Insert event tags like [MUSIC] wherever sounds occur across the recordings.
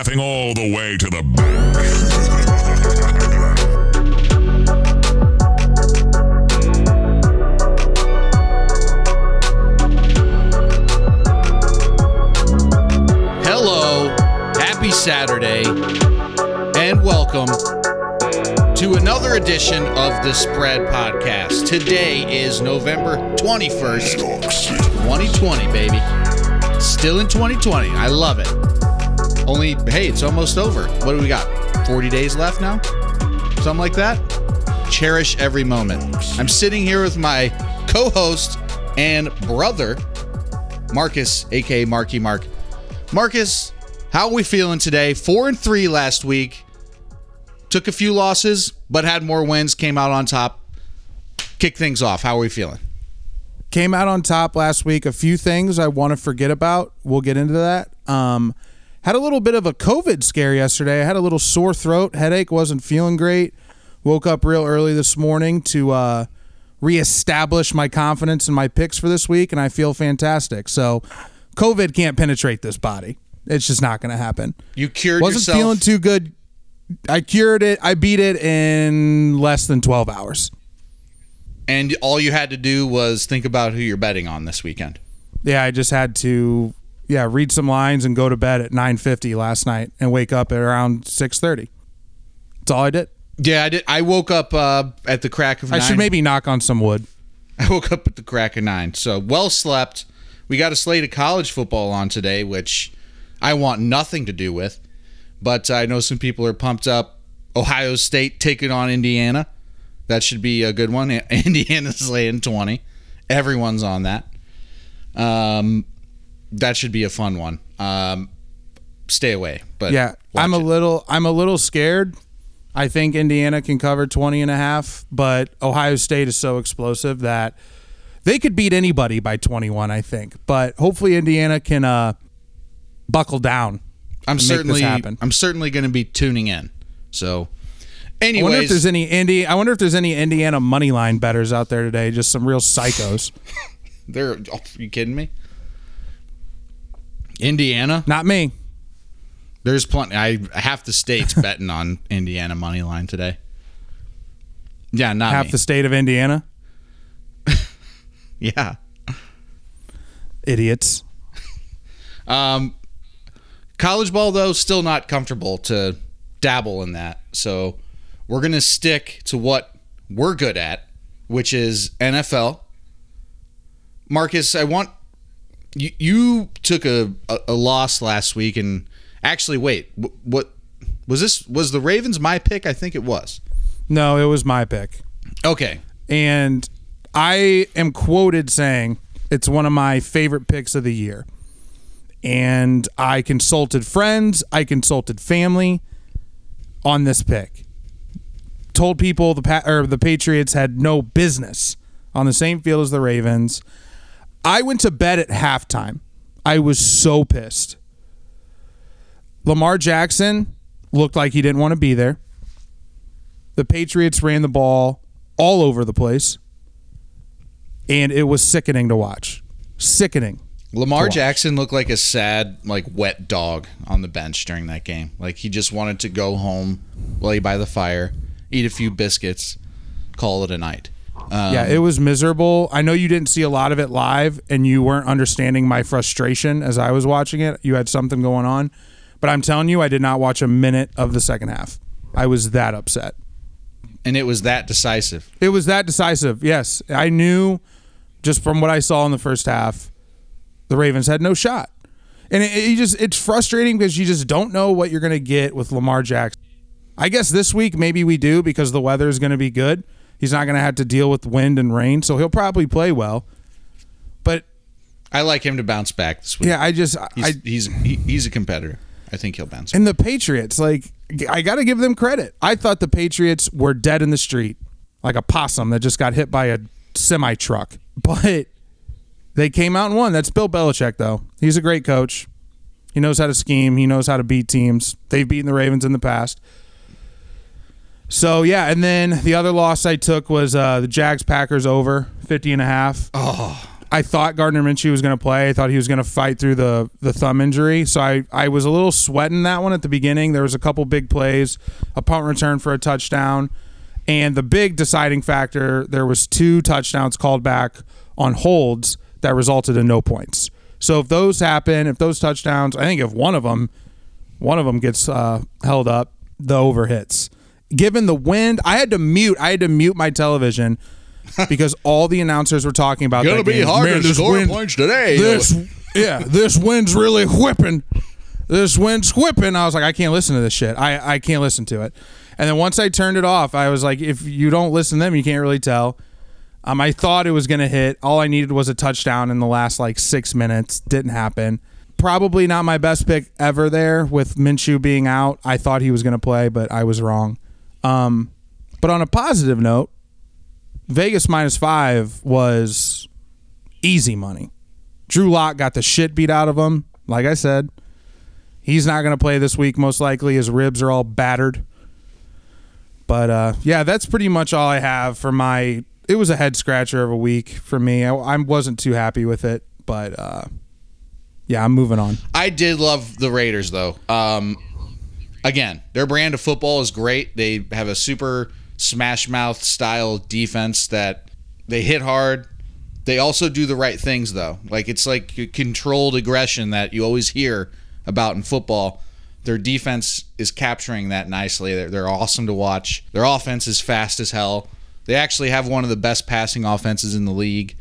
laughing all the way to the bank. Hello, happy Saturday, and welcome to another edition of the Spread Podcast. Today is November 21st, 2020, baby. Still in 2020. I love it. Only, hey, it's almost over. What do we got? 40 days left now? Something like that? Cherish every moment. I'm sitting here with my co host and brother, Marcus, aka Marky Mark. Marcus, how are we feeling today? Four and three last week. Took a few losses, but had more wins, came out on top. Kick things off. How are we feeling? came out on top last week. A few things I want to forget about. We'll get into that. Um, had a little bit of a COVID scare yesterday. I had a little sore throat, headache, wasn't feeling great. Woke up real early this morning to uh, reestablish my confidence in my picks for this week, and I feel fantastic. So, COVID can't penetrate this body. It's just not going to happen. You cured Wasn't yourself. feeling too good. I cured it. I beat it in less than 12 hours. and all you had to do was think about who you're betting on this weekend. yeah, I just had to yeah read some lines and go to bed at nine fifty last night and wake up at around six thirty. That's all I did. Yeah, I did. I woke up uh, at the crack of I nine. should maybe knock on some wood. [LAUGHS] I woke up at the crack of nine. So well slept. We got a slate of college football on today, which I want nothing to do with. But I know some people are pumped up. Ohio State taking on Indiana. That should be a good one. [LAUGHS] Indiana's laying 20. Everyone's on that. Um, that should be a fun one. Um, stay away. But Yeah, I'm a it. little I'm a little scared. I think Indiana can cover 20 and a half, but Ohio State is so explosive that they could beat anybody by 21, I think. But hopefully Indiana can uh buckle down. I'm certainly. I'm certainly going to be tuning in. So, I wonder if anyways, there's any Indy. I wonder if there's any Indiana money line betters out there today, just some real psychos. [LAUGHS] They're oh, you kidding me? Indiana? Not me. There's plenty. I half the state's [LAUGHS] betting on Indiana money line today. Yeah, not half me. the state of Indiana. [LAUGHS] yeah. Idiots. Um, college ball though, still not comfortable to dabble in that. So we're gonna stick to what we're good at, which is NFL. Marcus, I want you. You took a, a, a loss last week, and actually, wait, wh- what was this? Was the Ravens my pick? I think it was. No, it was my pick. Okay, And I am quoted saying it's one of my favorite picks of the year. And I consulted friends, I consulted family on this pick. Told people the pa- or the Patriots had no business on the same field as the Ravens. I went to bed at halftime. I was so pissed. Lamar Jackson looked like he didn't want to be there. The Patriots ran the ball all over the place, and it was sickening to watch. Sickening. Lamar. Jackson looked like a sad, like wet dog on the bench during that game. Like he just wanted to go home, lay by the fire, eat a few biscuits, call it a night. Um, Yeah, it was miserable. I know you didn't see a lot of it live, and you weren't understanding my frustration as I was watching it. You had something going on, but I'm telling you, I did not watch a minute of the second half. I was that upset. and it was that decisive. It was that decisive. Yes, I knew just from what I saw in the first half, the Ravens had no shot, and it, it just it's frustrating because you just don't know what you're going to get with Lamar Jackson. I guess this week maybe we do because the weather is going to be good. He's not going to have to deal with wind and rain, so he'll probably play well. But I like him to bounce back this week. yeah, I just he's I he's he, he's a competitor. I think he'll bounce. and the Patriots like I got to give them credit. I thought the Patriots were dead in the street, like a possum that just got hit by a semi truck. [LAUGHS] But they came out and won. That's Bill Belichick, though. He's a great coach. He knows how to scheme. He knows how to beat teams. They've beaten the Ravens in the past. So yeah, and then the other loss I took was uh, the Jags Packers over 50 and a half. Oh, I thought Gardner Minshew was going to play. I thought he was going to fight through the the thumb injury. So I I was a little sweating that one at the beginning. There was a couple big plays, a punt return for a touchdown, and the big deciding factor. There was two touchdowns called back on holds that resulted in no points. So if those happen, if those touchdowns, I think if one of them, one of them gets uh, held up, the over hits. Given the wind, I had to mute. I had to mute my television [LAUGHS] because all the announcers were talking about Gonna be game. hard Man, to score wind- points today. This, yeah, this wind's really whipping. This wind's whipping. I was like, I can't listen to this shit. I, I can't listen to it. And then once I turned it off, I was like, if you don't listen to them, you can't really tell. Um, I thought it was gonna hit. All I needed was a touchdown in the last like six minutes. Didn't happen. Probably not my best pick ever there with Minshew being out. I thought he was gonna play, but I was wrong. Um, but on a positive note, Vegas minus five was easy money. Drew Lock got the shit beat out of him. Like I said, he's not going to play this week, most likely. His ribs are all battered. But uh, yeah, that's pretty much all I have for my. It was a head scratcher of a week for me. I, I wasn't too happy with it, but uh, yeah, I'm moving on. I did love the Raiders though. Um, again, their brand of football is great. They have a super smash mouth style defense that they hit hard. They also do the right things though. Like it's like controlled aggression that you always hear about in football. Their defense is capturing that nicely. They're, they're awesome to watch. Their offense is fast as hell. They actually have one of the best passing offenses in the league.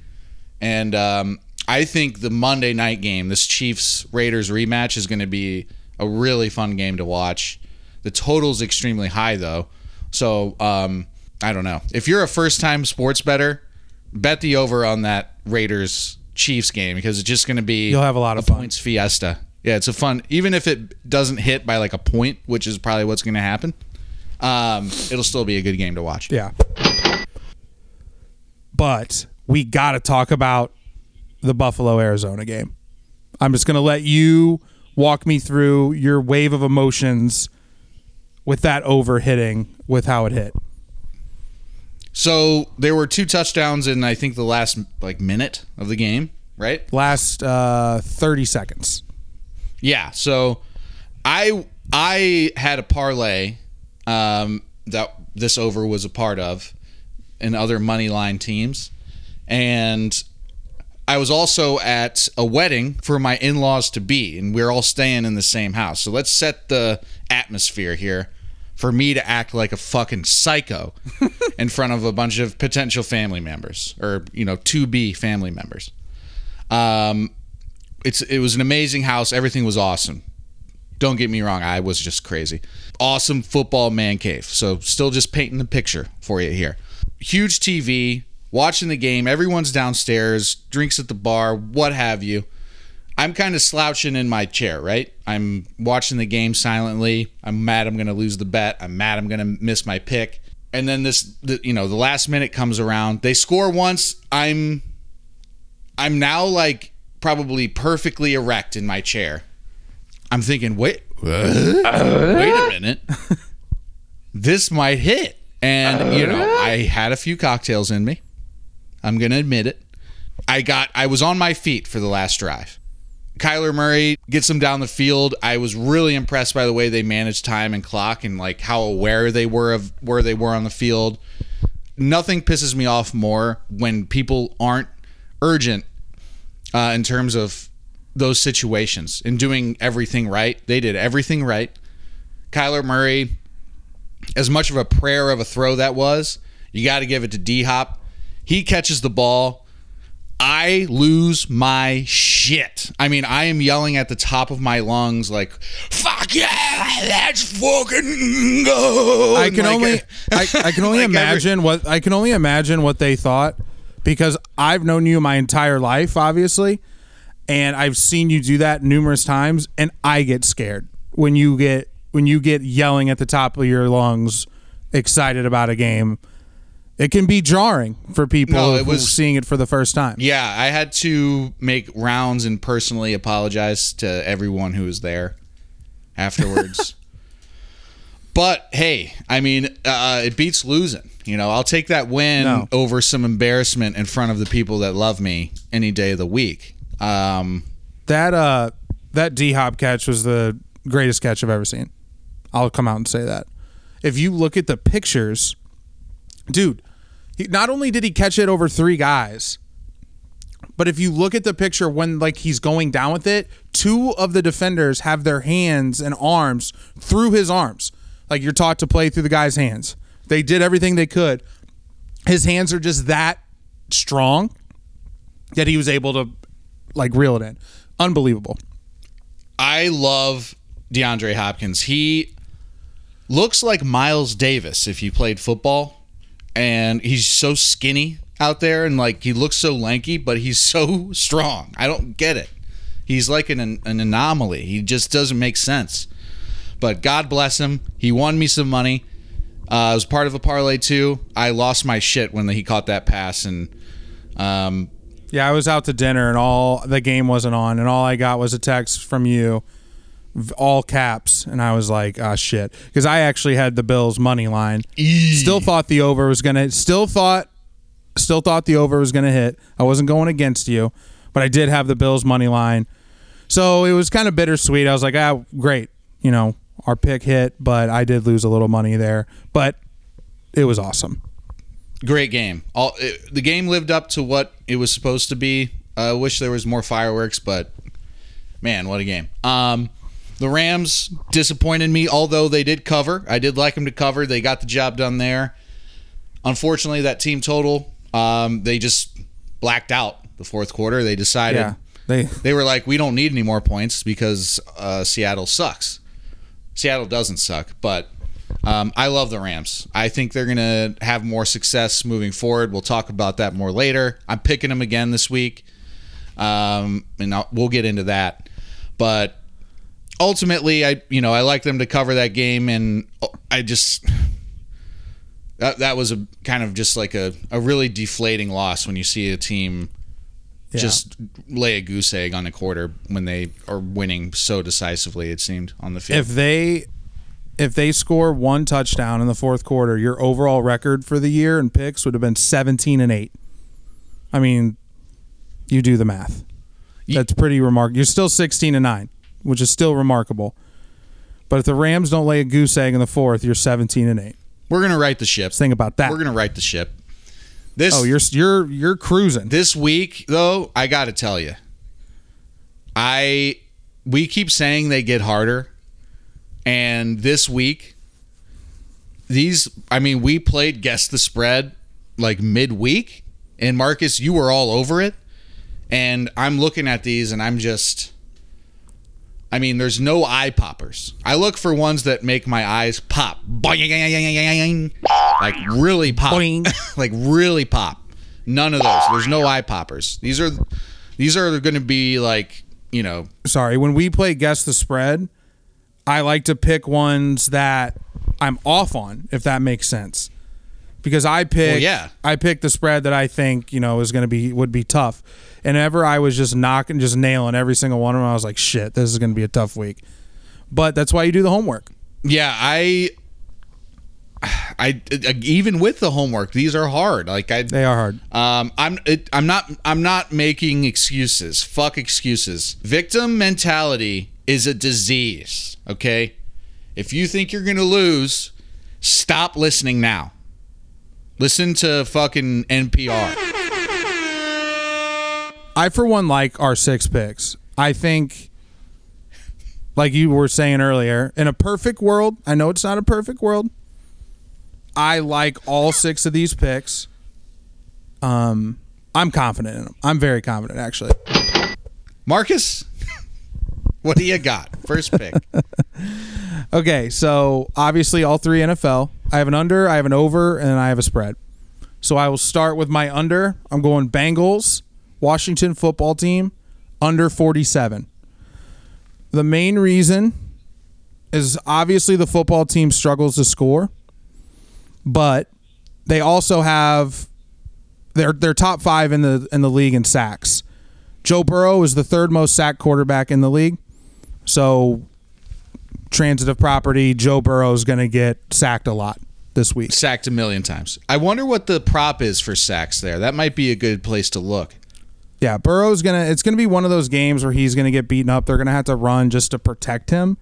And um, I think the Monday night game, this Chiefs Raiders rematch, is going to be a really fun game to watch. The total's extremely high though, so um, I don't know. If you're a first time sports better, bet the over on that Raiders Chiefs game because it's just going to be You'll have a lot of a points fiesta. Yeah, it's a fun. Even if it doesn't hit by like a point, which is probably what's going to happen, um, it'll still be a good game to watch. Yeah. But we got to talk about the Buffalo Arizona game. I'm just going to let you walk me through your wave of emotions with that over hitting with how it hit. So there were two touchdowns in I think the last like minute of the game, right? Last uh, 30 seconds. Yeah. So I I had a parlay um, that this over was a part of, and other money line teams, and I was also at a wedding for my in laws to be, and we are all staying in the same house. So let's set the atmosphere here for me to act like a fucking psycho [LAUGHS] in front of a bunch of potential family members or you know to be family members. Um, it's it was an amazing house. Everything was awesome. Don't get me wrong, I was just crazy. Awesome football man cave. So still just painting the picture for you here. Huge TV, watching the game. Everyone's downstairs, drinks at the bar, what have you. I'm kind of slouching in my chair, right? I'm watching the game silently. I'm mad I'm going to lose the bet. I'm mad I'm going to miss my pick. And then this, the, you know, the last minute comes around. They score once. I'm, I'm now like probably perfectly erect in my chair. I'm thinking, wait, wait a minute. [LAUGHS] this might hit. And, you know, uh. I had a few cocktails in me. I'm going to admit it. I got, I was on my feet for the last drive. Kyler Murray gets them down the field. I was really impressed by the way they managed time and clock and like how aware they were of where they were on the field. Nothing pisses me off more when people aren't urgent uh, in terms of those situations and doing everything right. They did everything right. Kyler Murray, as much of a prayer of a throw that was, you got to give it to D Hop. He catches the ball. I lose my shit. I mean, I am yelling at the top of my lungs, like, fuck yeah, let's fucking go. I can like, only [LAUGHS] I, I can only like every- imagine what I can only imagine what they thought because I've known you my entire life, obviously, and I've seen you do that numerous times, and I get scared when you get when you get yelling at the top of your lungs, excited about a game. It can be jarring for people No, it was- seeing it for the first time. Yeah, I had to make rounds and personally apologize to everyone who was there afterwards. [LAUGHS] But hey, I mean, uh, it beats losing. You know, I'll take that win No. over some embarrassment in front of the people that love me any day of the week. Um, That uh that D Hop catch was the greatest catch I've ever seen. I'll come out and say that. If you look at the pictures, dude, he, not only did he catch it over three guys, but if you look at the picture when like he's going down with it, two of the defenders have their hands and arms through his arms. Like you're taught to play through the guy's hands. They did everything they could. His hands are just that strong that he was able to like reel it in. Unbelievable. I love DeAndre Hopkins. He looks like Miles Davis if you played football, and he's so skinny out there, and like he looks so lanky, but he's so [LAUGHS] strong. I don't get it. He's like an an anomaly. He just doesn't make sense. But God bless him. He won me some money. Uh, I was part of a parlay too. I lost my shit when he caught that pass, and um, Yeah, I was out to dinner and all the game wasn't on, and all I got was a text from you, all caps, and I was like, ah, shit, because I actually had the Bills money line. Still thought the over was gonna. Still thought, still thought the over was gonna hit. I wasn't going against you, but I did have the Bills money line, so it was kind of bittersweet. I was like, ah, great, you know, our pick hit, but I did lose a little money there, but it was awesome. great game. All it, the game lived up to what it was supposed to be. I wish there was more fireworks, but man, what a game. Um, the Rams disappointed me, although they did cover. I did like them to cover. They got the job done there. Unfortunately, that team total, um, they just blacked out the fourth quarter. They decided Yeah, they they were like, we don't need any more points because uh, Seattle sucks. Seattle doesn't suck, but um, I love the Rams. I think they're going to have more success moving forward. We'll talk about that more later. I'm picking them again this week, um, and I'll, we'll get into that. But ultimately, I you know I like them to cover that game, and I just that that was a kind of just like a, a really deflating loss when you see a team Yeah. just lay a goose egg on a quarter when they are winning so decisively. It seemed on the field. if they if they score one touchdown in the fourth quarter, your overall record for the year in picks would have been 17 and 8. I mean, you do the math. That's pretty remarkable. You're still 16 and 9, which is still remarkable. But if the Rams don't lay a goose egg in the fourth, you're 17 and 8. We're gonna right the ship. Think about that. We're gonna right the ship. This oh, you're you're you're cruising. this week though, I got to tell you, I we keep saying they get harder, and this week, these I mean we played guess the spread like midweek, and Marcus, you were all over it, and I'm looking at these and I'm just. I mean, there's no eye poppers. I look for ones that make my eyes pop. Like really pop. [LAUGHS] Like really pop. None of those. There's no eye poppers. These are these are going to be like, you know, sorry, when we play guess the spread, I like to pick ones that I'm off on, if that makes sense. Because I pick, Well, yeah. I pick the spread that I think you know is going to be would be tough, and ever I was just knocking, just nailing every single one of them. I was like, shit, this is going to be a tough week. But that's why you do the homework. yeah, I I even with the homework, these are hard. Like I They are hard. Um, I'm it, I'm not I'm not making excuses. Fuck excuses. Victim mentality is a disease. Okay, if you think you're gonna lose, stop listening now. Listen to fucking NPR. I for one like our six picks. I think, like you were saying earlier, in a perfect world, I know it's not a perfect world. I like all six of these picks. Um, I'm confident in them. I'm very confident, actually. Marcus, [LAUGHS] what do you got? First pick. [LAUGHS] Okay, so obviously all three NFL. I have an under, I have an over, and I have a spread. So I will start with my under. I'm going Bengals, Washington football team, under 47. The main reason is obviously the football team struggles to score, but they also have they're they're top five in the in the league in sacks. Joe Burrow is the third most sacked quarterback in the league. So transitive property. Joe Burrow is going to get sacked a lot this week. Sacked a million times. I wonder what the prop is for sacks there. That might be a good place to look. Yeah, Burrow's gonna. It's gonna be one of those games where he's gonna get beaten up. They're gonna have to run just to protect him.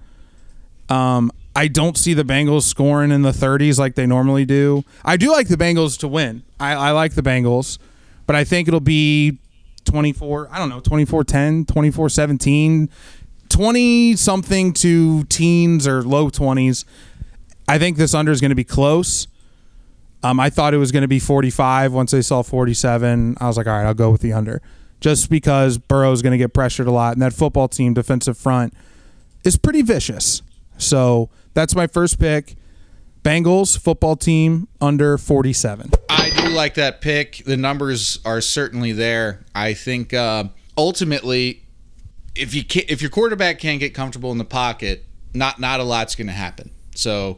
Um, I don't see the Bengals scoring in the 30s like they normally do. I do like the Bengals to win. I, I like the Bengals, but I think it'll be 24. I don't know, 24 10, 24 17, 20 something to teens or low 20s. I think this under is going to be close. Um, I thought it was going to be 45 once I saw 47. I was like, all right, I'll go with the under. Just because Burrow's going to get pressured a lot, and that football team defensive front is pretty vicious. So that's my first pick. Bengals football team under 47. I do like that pick. The numbers are certainly there. I think uh, ultimately, if you can, if your quarterback can't get comfortable in the pocket, not not a lot's going to happen. So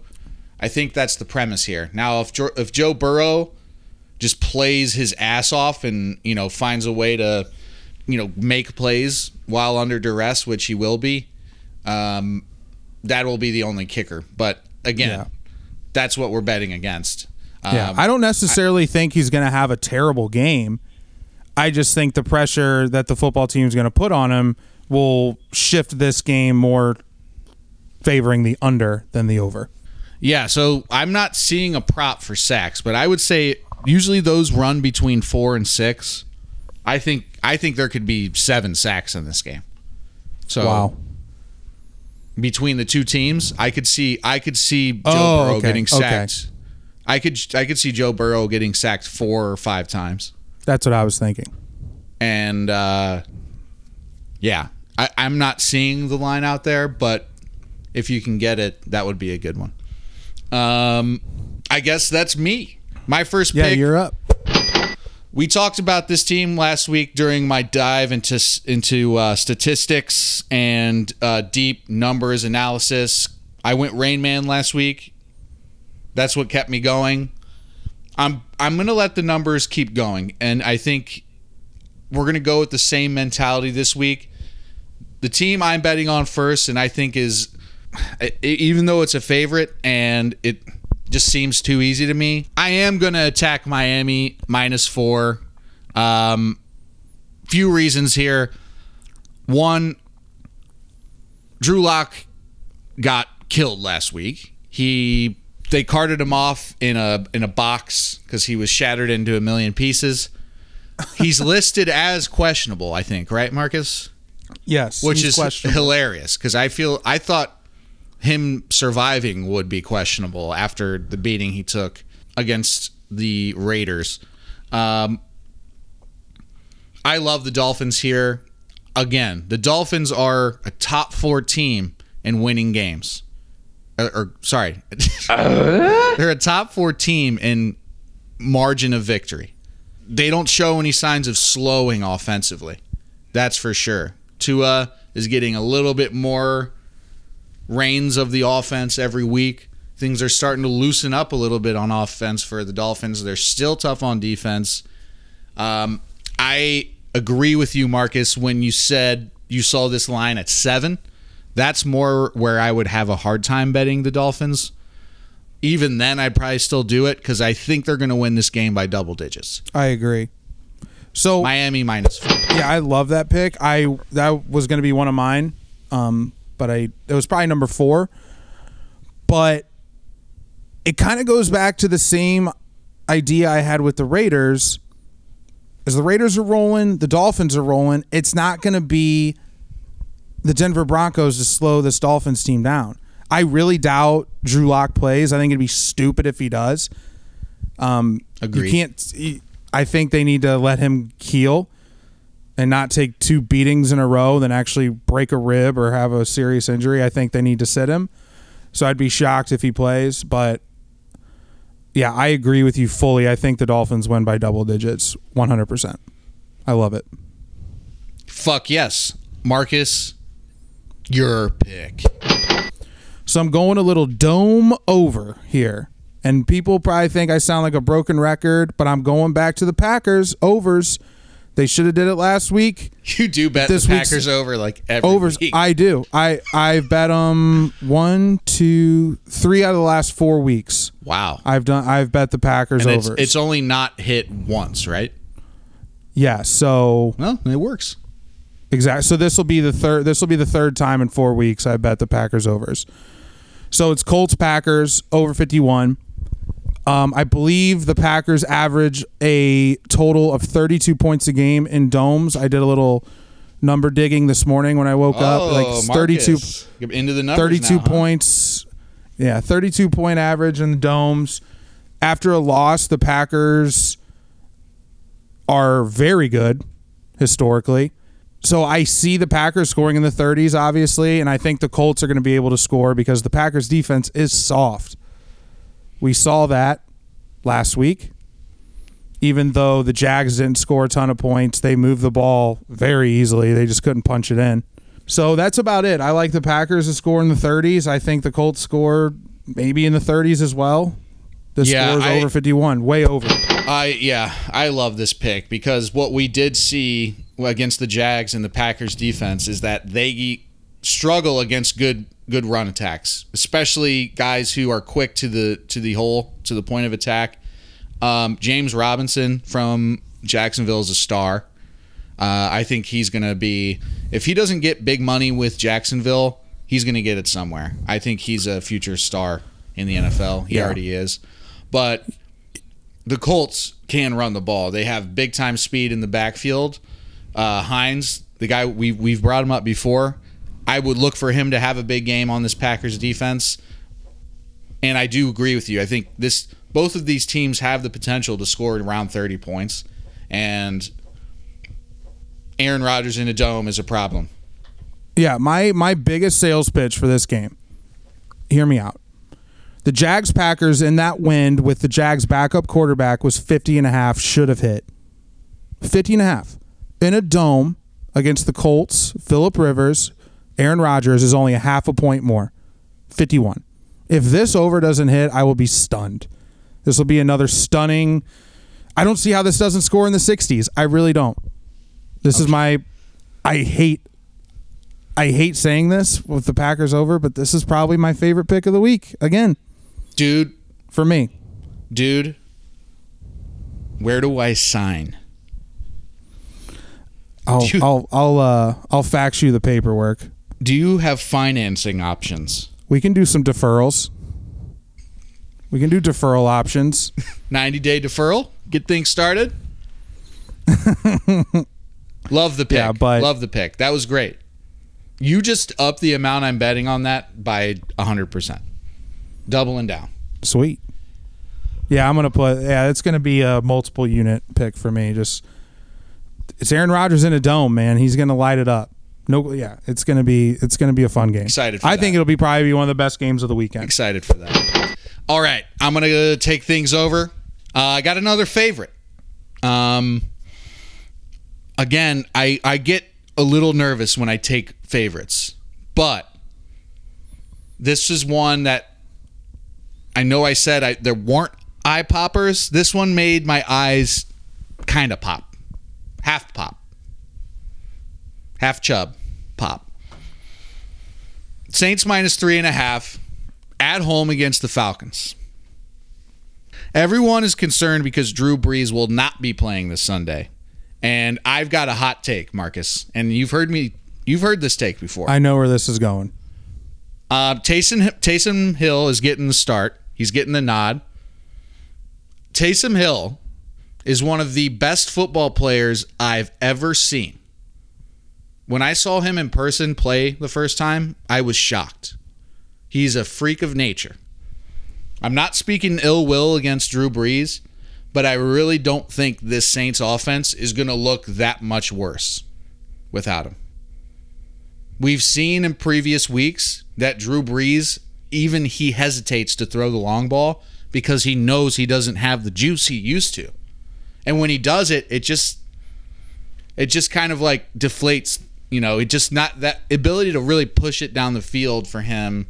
I think that's the premise here. Now, if jo- if Joe Burrow just plays his ass off and you know finds a way to you know make plays while under duress, which he will be, um, that will be the only kicker. But again, Yeah. that's what we're betting against. Yeah, Um, I don't necessarily think he's going to have a terrible game. I just think the pressure that the football team is going to put on him will shift this game more favoring the under than the over. Yeah, so I'm not seeing a prop for sacks, but I would say usually those run between four and six. I think I think there could be seven sacks in this game. So Wow. between the two teams, I could see I could see Joe Oh, Burrow okay, getting okay. sacked. I could I could see Joe Burrow getting sacked four or five times, That's what I was thinking. and uh, yeah, I, I'm not seeing the line out there, but if you can get it, that would be a good one. Um, I guess that's me. My first Yeah, pick. you're up. We talked about this team last week during my dive into into uh, statistics and uh, deep numbers analysis. I went Rain Man last week. That's what kept me going. I'm I'm gonna let the numbers keep going, and I think we're gonna go with the same mentality this week. The team I'm betting on first, and I think is even though it's a favorite and it just seems too easy to me, I am going to attack Miami minus four. Um, few reasons here. One, Drew Lock got killed last week. He they carted him off in a in a box because he was shattered into a million pieces. He's [LAUGHS] listed as questionable, I think, right, Marcus? Yes, which is hilarious because I feel I thought him surviving would be questionable after the beating he took against the Raiders. Um, I love the Dolphins here. Again, the Dolphins are a top four team in winning games. Or, or sorry, [LAUGHS] they're a top four team in margin of victory. They don't show any signs of slowing offensively. That's for sure. Tua is getting a little bit more reins of the offense every week. Things are starting to loosen up a little bit on offense for the Dolphins. They're still tough on defense. Um, I agree with you, Marcus, when you said you saw this line at seven. That's more where I would have a hard time betting the Dolphins. Even then, I'd probably still do it because I think they're going to win this game by double digits. I agree. So Miami minus four. yeah, I love that pick. I that was going to be one of mine, um, but I it was probably number four. But it kind of goes back to the same idea I had with the Raiders. As the Raiders are rolling, the Dolphins are rolling. It's not going to be the Denver Broncos to slow this Dolphins team down. I really doubt Drew Lock plays. I think it'd be stupid if he does. Um, Agreed. You can't. I think they need to let him heal and not take two beatings in a row, then actually break a rib or have a serious injury. I think they need to sit him. So I'd be shocked if he plays. But yeah, I agree with you fully. I think the Dolphins win by double digits, 100%. I love it. Fuck yes. Marcus, your pick. So I'm going a little dome over here. And people probably think I sound like a broken record, but I'm going back to the Packers overs. They should have did it last week. [LAUGHS] You do bet This the Packers over like every Overs. week. I do. I I've bet them one, two, three out of the last four weeks. wow. I've done. I've bet the Packers And it's, it's only not hit once, right? yeah. So Well, it works. Exactly. So this will be the third. This will be the third time in four weeks I bet the Packers overs. So it's Colts Packers over fifty one. Um, I believe the Packers average a total of thirty two points a game in domes. I did a little number digging this morning when I woke up. Like Oh. Marcus. You're into the numbers 32 now, huh? points. Yeah, 32 point average in the domes. After a loss, the Packers are very good historically. So I see the Packers scoring in the 30s, obviously, and I think the Colts are going to be able to score because the Packers defense is soft. We saw that last week. Even though the Jags didn't score a ton of points, they moved the ball very easily. They just couldn't punch it in. So that's about it. I like the Packers to score in the 30s. I think the Colts score maybe in the 30s as well. The Yeah, score is I- over 51, way over. I yeah, I love this pick because what we did see against the Jags and the Packers defense is that they struggle against good good run attacks, especially guys who are quick to the to the hole to the point of attack. Um, James Robinson from Jacksonville is a star. Uh, I think he's going to be if he doesn't get big money with Jacksonville, he's going to get it somewhere. I think he's a future star in the NFL. He Yeah. already is. But the Colts can run the ball. They have big time speed in the backfield. Uh, Hines, the guy we we've brought him up before. I would look for him to have a big game on this Packers defense. And I do agree with you. I think this both of these teams have the potential to score around 30 points and Aaron Rodgers in a dome is a problem. Yeah, my my biggest sales pitch for this game. Hear me out. The Jags Packers in that wind with the Jags backup quarterback was 50 and a half should have hit. 50 and a half. In a dome against the Colts, Philip Rivers, Aaron Rodgers is only a half a point more. 51. If this over doesn't hit, I will be stunned. This will be another stunning I don't see how this doesn't score in the 60s. I really don't. This is my I hate I hate saying this with the Packers over, but this is probably my favorite pick of the week again Dude, for me. dude, where do I sign? I'll Dude. I'll I'll uh I'll fax you the paperwork. Do you have financing options? We can do some deferrals. We can do deferral options. [LAUGHS] 90 day deferral? Get things started? [LAUGHS] Love the pick. Yeah, but- Love the pick. That was great. You just up the amount I'm betting on that by 100%. Doubling down. Sweet. Yeah, I'm gonna put. Yeah, it's gonna be a multiple unit pick for me. Just it's Aaron Rodgers in a dome, man. He's gonna light it up. No, yeah, it's gonna be it's gonna be a fun game. Excited for I that. think it'll be probably be one of the best games of the weekend. Excited for that. All right, I'm gonna take things over. Uh, I got another favorite. Um, again, I I get a little nervous when I take favorites, but this is one that I know I said I, there weren't eye poppers. This one made my eyes kind of pop, half pop, half chub, pop. Saints minus three and a half at home against the Falcons. Everyone is concerned because Drew Brees will not be playing this Sunday. And I've got a hot take, Marcus. And you've heard me you've heard this take before. I know where this is going. Uh, Taysom, Taysom Hill is getting the start. He's getting the nod. Taysom Hill is one of the best football players I've ever seen. When I saw him in person play the first time, I was shocked. He's a freak of nature. I'm not speaking ill will against Drew Brees, but I really don't think this Saints offense is going to look that much worse without him. We've seen in previous weeks that Drew Brees, even he hesitates to throw the long ball because he knows he doesn't have the juice he used to. And when he does it, it just it just kind of like deflates, you know, it just not that ability to really push it down the field for him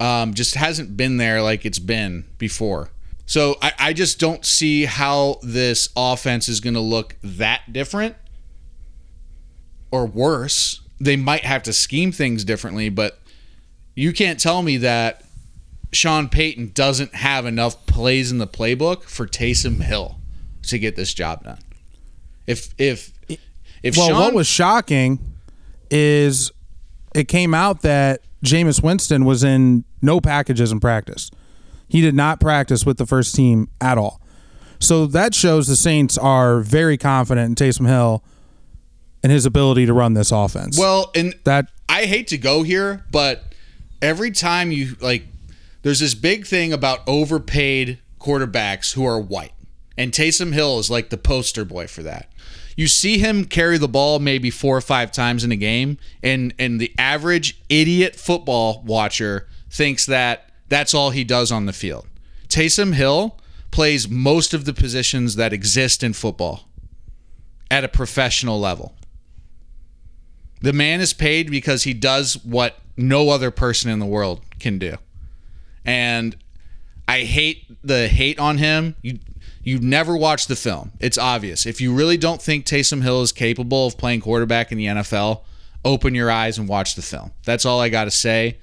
um, just hasn't been there like it's been before. So I, I just don't see how this offense is going to look that different or worse. They might have to scheme things differently, but you can't tell me that Sean Payton doesn't have enough plays in the playbook for Taysom Hill to get this job done. If if if Well, Sean, what was shocking is it came out that Jameis Winston was in no packages in practice. He did not practice with the first team at all. So that shows the Saints are very confident in Taysom Hill and his ability to run this offense. well, and that I hate to go here, but every time you like, there's this big thing about overpaid quarterbacks who are white, and Taysom Hill is like the poster boy for that. You see him carry the ball maybe four or five times in a game, and and the average idiot football watcher thinks that that's all he does on the field. Taysom Hill plays most of the positions that exist in football at a professional level. The man is paid because he does what no other person in the world can do. And I hate the hate on him. You you never watch the film. It's obvious. If you really don't think Taysom Hill is capable of playing quarterback in the NFL, open your eyes and watch the film. That's all I got to say.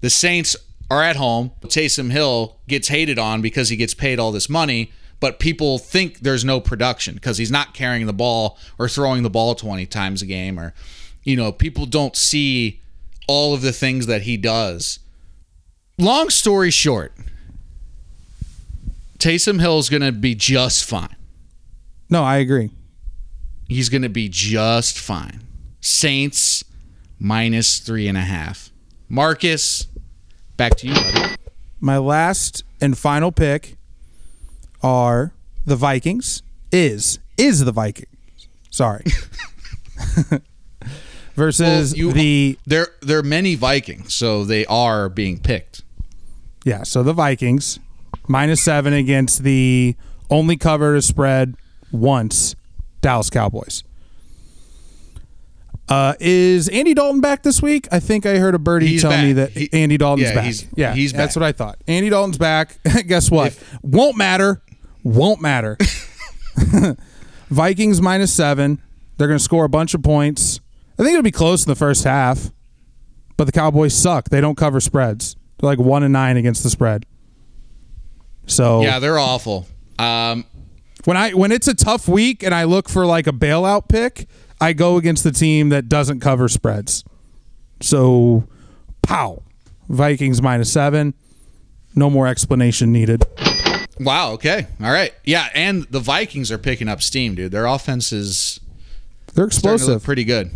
The Saints are at home. Taysom Hill gets hated on because he gets paid all this money, but people think there's no production because he's not carrying the ball or throwing the ball 20 times a game or you know, people don't see all of the things that he does. Long story short, Taysom Hill is going to be just fine. no, I agree. He's going to be just fine. Saints minus three and a half. Marcus, back to you, buddy. My last and final pick are the Vikings. Is is the Vikings. Sorry. [LAUGHS] Versus Well, you- the There, there are many Vikings, so they are being picked. Yeah, so the Vikings minus seven against the only cover to spread once Dallas Cowboys. Uh, is Andy Dalton back this week? I think I heard a birdie He's tell me that He- Andy Dalton's yeah, back. he's- yeah, he's That's back. what I thought. Andy Dalton's back. [LAUGHS] Guess what? Won't matter. Won't matter. [LAUGHS] Vikings minus seven. They're going to score a bunch of points. I think it'll be close in the first half, but the Cowboys suck. They don't cover spreads. They're like one and nine against the spread. So Yeah, they're awful. Um, when I when it's a tough week and I look for like a bailout pick, I go against the team that doesn't cover spreads. So, pow, Vikings minus seven. No more explanation needed. wow. Okay. All right. Yeah, and the Vikings are picking up steam, dude. Their offense is They're starting to look explosive. pretty good.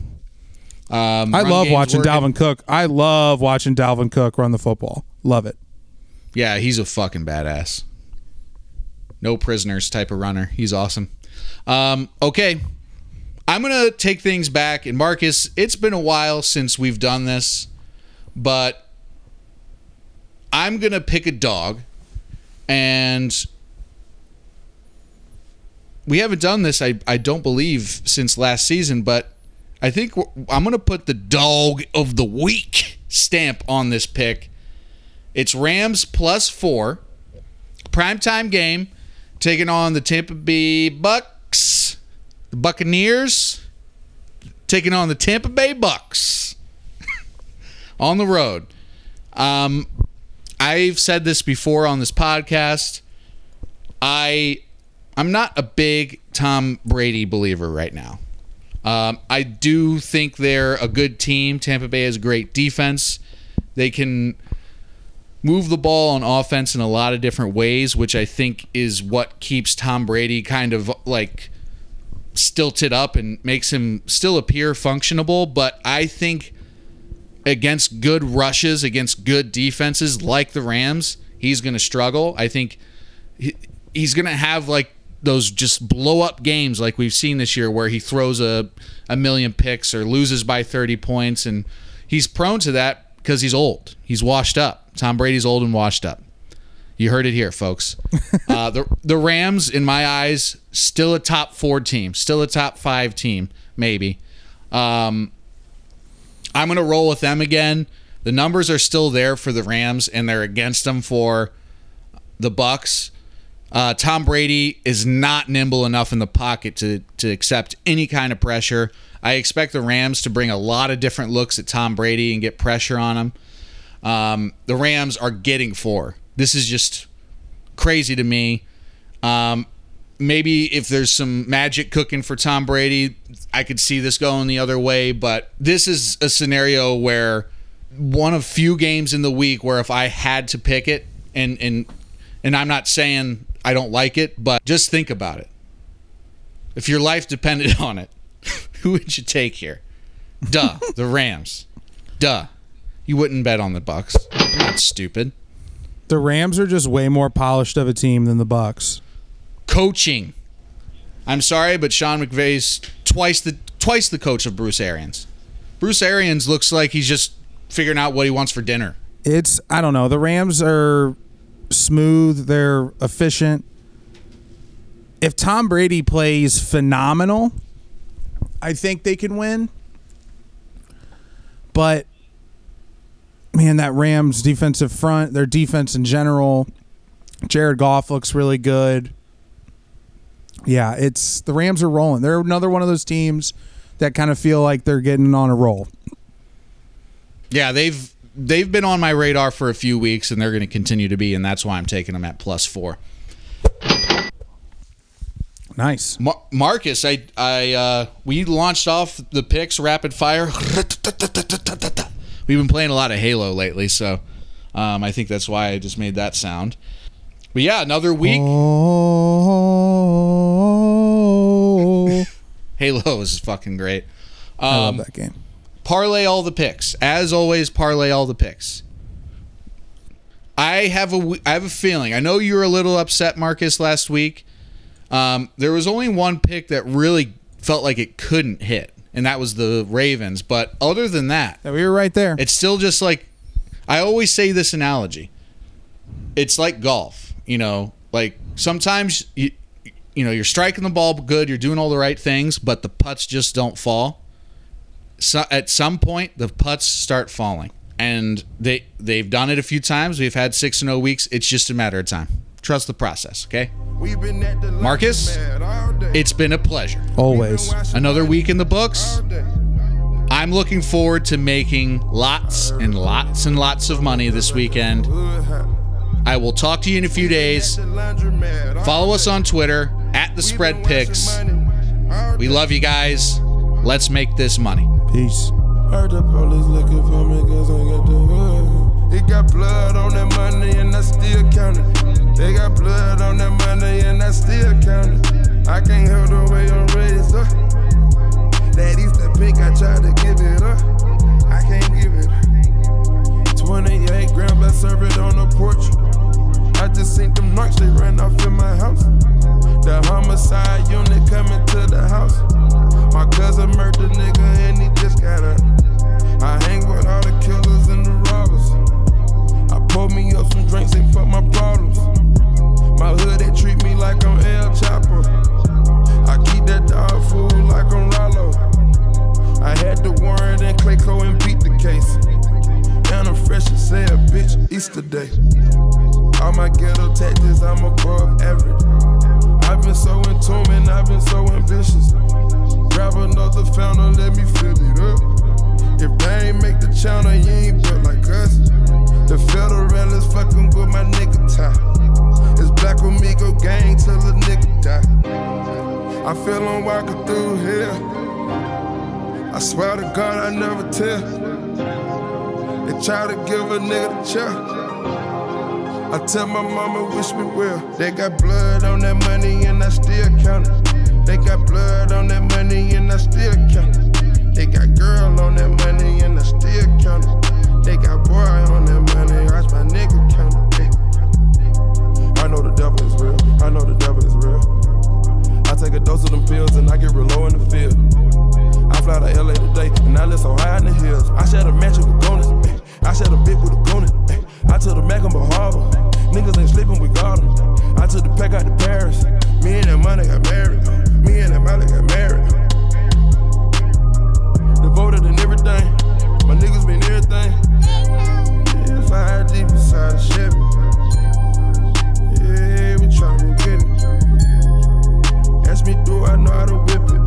Um, I love watching working. Dalvin Cook. I love watching Dalvin Cook run the football. Love it. Yeah, he's a fucking badass. No prisoners type of runner. He's awesome. Um, okay. I'm going to take things back. And Marcus, it's been a while since we've done this, but I'm going to pick a dog. And we haven't done this, I, I don't believe, since last season, but I think I'm going to put the dog of the week stamp on this pick. It's Rams plus four. Primetime game. Taking on the Tampa Bay Bucks. The Buccaneers. Taking on the Tampa Bay Bucks. [LAUGHS] on the road. Um, I've said this before on this podcast. I I'm not a big Tom Brady believer right now. Um, I do think they're a good team. Tampa Bay has great defense. They can move the ball on offense in a lot of different ways, which I think is what keeps Tom Brady kind of like stilted up and makes him still appear functionable. But I think against good rushes, against good defenses like the Rams, he's going to struggle. I think he's going to have like those just blow up games like we've seen this year where he throws a, a million picks or loses by 30 points. And he's prone to that because he's old. He's washed up. Tom Brady's old and washed up. You heard it here, folks. [LAUGHS] uh, the the Rams, in my eyes, still a top four team, still a top five team, maybe. Um, I'm gonna roll with them again. The numbers are still there for the Rams, and they're against them for the Bucks. Uh, Tom Brady is not nimble enough in the pocket to to accept any kind of pressure. I expect the Rams to bring a lot of different looks at Tom Brady and get pressure on him. Um, the Rams are getting four. This is just crazy to me. Um, maybe if there's some magic cooking for Tom Brady, I could see this going the other way. But this is a scenario where one of few games in the week where if I had to pick it, and and and I'm not saying I don't like it, but just think about it. If your life depended [LAUGHS] on it, who would you take here? Duh, [LAUGHS] the Rams. Duh. You wouldn't bet on the Bucs. You're not stupid. The Rams are just way more polished of a team than the Bucs. Coaching. I'm sorry, but Sean McVay's twice the twice the coach of Bruce Arians. Bruce Arians looks like he's just figuring out what he wants for dinner. It's I don't know. The Rams are smooth. They're efficient. If Tom Brady plays phenomenal, I think they can win. But man, that Rams defensive front, their defense in general, Jared Goff looks really good. Yeah, it's the Rams are rolling. They're another one of those teams that kind of feel like they're getting on a roll. Yeah, they've they've been on my radar for a few weeks, and they're going to continue to be, and that's why I'm taking them at plus four. Nice. Mar- Marcus, I I uh, we launched off the picks rapid fire. We've been playing a lot of Halo lately, so um, I think that's why I just made that sound. But yeah, another week. Oh, Halo [LAUGHS] is fucking great. I love Um, that game. parlay all the picks. As always, parlay all the picks. I have a I have a feeling. I know you were a little upset, Marcus, last week. Um, there was only one pick that really felt like it couldn't hit, and that was the Ravens. But other than that, Yeah, we were right there. it's still just like I always say this analogy. It's like golf, you know, like sometimes you you know, you're striking the ball good, you're doing all the right things, but the putts just don't fall. So at some point the putts start falling. And they they've done it a few times. We've had 6 and 0 weeks. It's just a matter of time. Trust the process, okay? Marcus, it's been a pleasure. Always. Another week in the books. I'm looking forward to making lots and lots and lots of money this weekend. I will talk to you in a few days. Follow us on Twitter at the Spread Picks. We love you guys. Let's make this money. Peace. It got blood on that money and I still count it. They got blood on that money and I still count it. I can't help the way I'm raised up. That Easter pink, I tried to give it up. I can't give it up. 28 grams, I serve it on the porch. I just seen them knocks, they ran off in my house. The homicide unit coming to the house. My cousin murdered nigga and he just got up. I hang with all the killers and the pour me up some drinks and fuck my problems. My hood, they treat me like I'm El Chapo. I keep that dog food like I'm Rollo. I had the warrant and Clayco and beat the case. And I'm fresh as hell, bitch, Easter Day. All my ghetto tactics, I'm above average. I've been so in tune and I've been so ambitious. Grab another fountain, let me fill it up. If they ain't make the channel, you ain't built like us. The federal is fucking with my nigga tie. It's Black Amigo gang till a nigga die. I feel I'm walking through here. I swear to God, I never tell. They try to give a nigga the chair. I tell my mama wish me well. They got blood on that money and I still count it. They got blood on that money and I still count it. They got girl on that money and I still count it. They got boy on that money, watch my nigga count it. I know the devil is real. I know the devil is real. I take a dose of them pills and I get real low in the field. I fly to LA today and I live so high in the hills. I share a mansion with bonus. eh. I share a bit with a goon. I took the Mac on Bahama. Niggas ain't sleeping, we got 'em. I took the pack out to Paris. Me and that money got married. Me and that money got married voted and everything. My niggas been everything. Yeah, if I had deep inside a Chevy. Yeah, we tryna get it. Ask me, do I know how to whip it?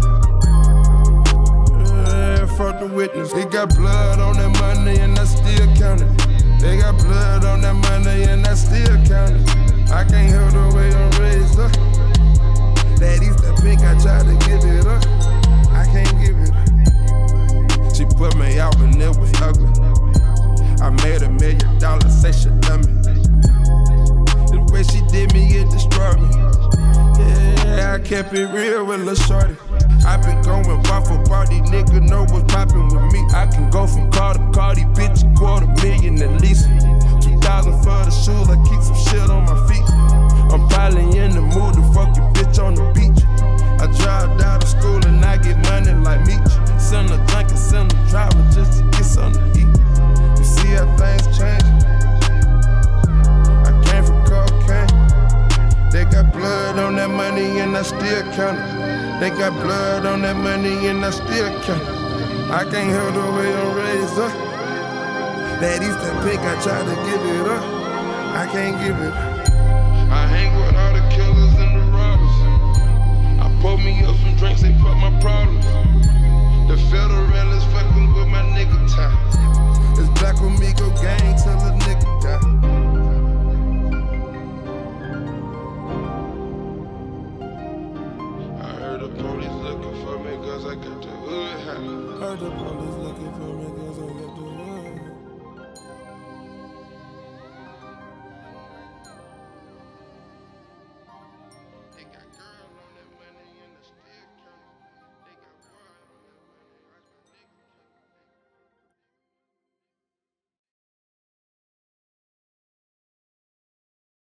Yeah, fuck the witness. They got blood on that money and I still count it. They got blood on that money and I still count it. I can't help the way I'm raised up. Daddy's the pink, I try to give it up. I can't give it up. She put me out and it was ugly. I made a million dollars, say she done me. The way she did me, it destroyed me. Yeah, I kept it real with Lil Shorty. I been going bar for bar, these niggas know what's poppin' with me. I can go from car to car, these bitch a quarter million at least. 2000 for the shoes, I keep some shit on my feet. I'm probably in the mood to fuck your bitch on the beach. I drive down to school and I get money like Meech. They got blood on that money and I still count it. I can't help the way I'm raised up. That Easter pink, I tried to give it up. I can't give it up. I hang with all the killers and the robbers. I pour me up some drinks, they fuck my problems. The federal is fucking with my nigga tie. It's Black Amigo gang till a nigga die.